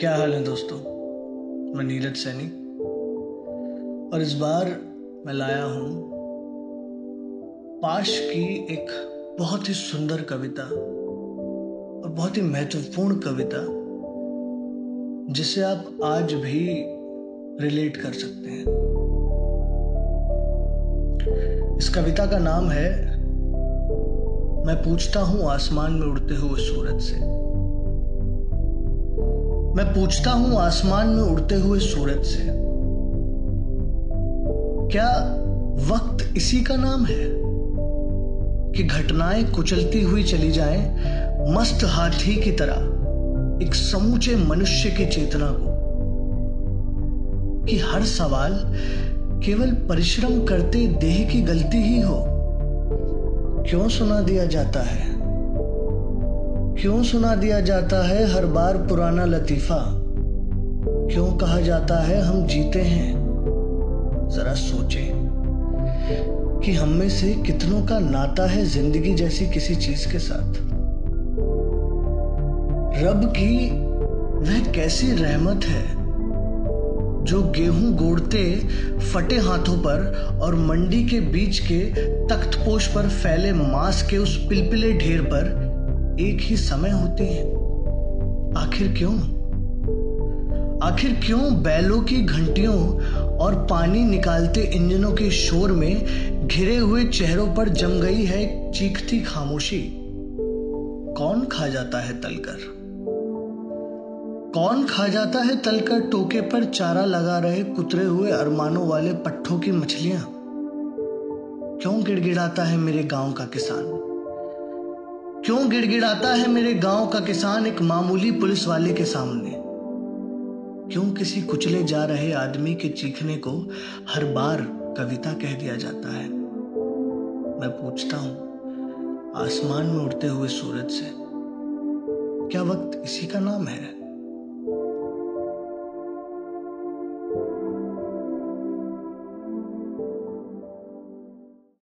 क्या हाल है दोस्तों? मैं नीरज सैनी। और इस बार मैं लाया हूँ पाश की एक बहुत ही सुंदर कविता और बहुत ही महत्वपूर्ण कविता, जिसे आप आज भी रिलेट कर सकते हैं। इस कविता का नाम है, मैं पूछता हूँ आसमान में उड़ते हुए सूरज से। मैं पूछता हूँ, आसमान में उड़ते हुए सूरज से। क्या वक्त इसी का नाम है कि घटनाएँ कुचलती हुई चली जाएँ, मस्त हाथी की तरह, एक समूचे मनुष्य की चेतना को? कि हर सवाल केवल परिश्रम करते देह की गलती ही हो? क्यों सुना दिया जाता है? क्यों सुना दिया जाता है हर बार पुराना लतीफा? क्यों कहा जाता है हम जीते हैं? जरा सोचे कि हम में से कितनों का नाता है ज़िंदगी जैसी किसी चीज़ के साथ। रब की वह कैसी रहमत है जो गेहूँ गोड़ते फटे हाथों पर और मंडी के बीच के तख्तपोश पर फैले मांस के उस पिलपिले ढेर पर एक ही समय होती हैं। आखिर क्यों? आखिर क्यों बैलों की घंटियों और पानी निकालते इंजनों के शोर में घिरे हुए चेहरों पर जम गई है चीखती खामोशी? कौन खा जाता है तलकर? कौन खा जाता है तलकर टोके पर चारा लगा रहे कुतरे हुए अरमानों वाले पट्ठों की मछलियाँ? क्यों गिड़गिड़ाता है मेरे गाँव का किसान? क्यों गिड़गिड़ाता है मेरे गाँव का किसान एक मामूली पुलिस वाले के सामने? क्यों किसी कुचले जा रहे आदमी के चीखने को हर बार कविता कह दिया जाता है? मैं पूछता हूँ, आसमान में उड़ते हुए सूरज से, क्या वक्त इसी का नाम है?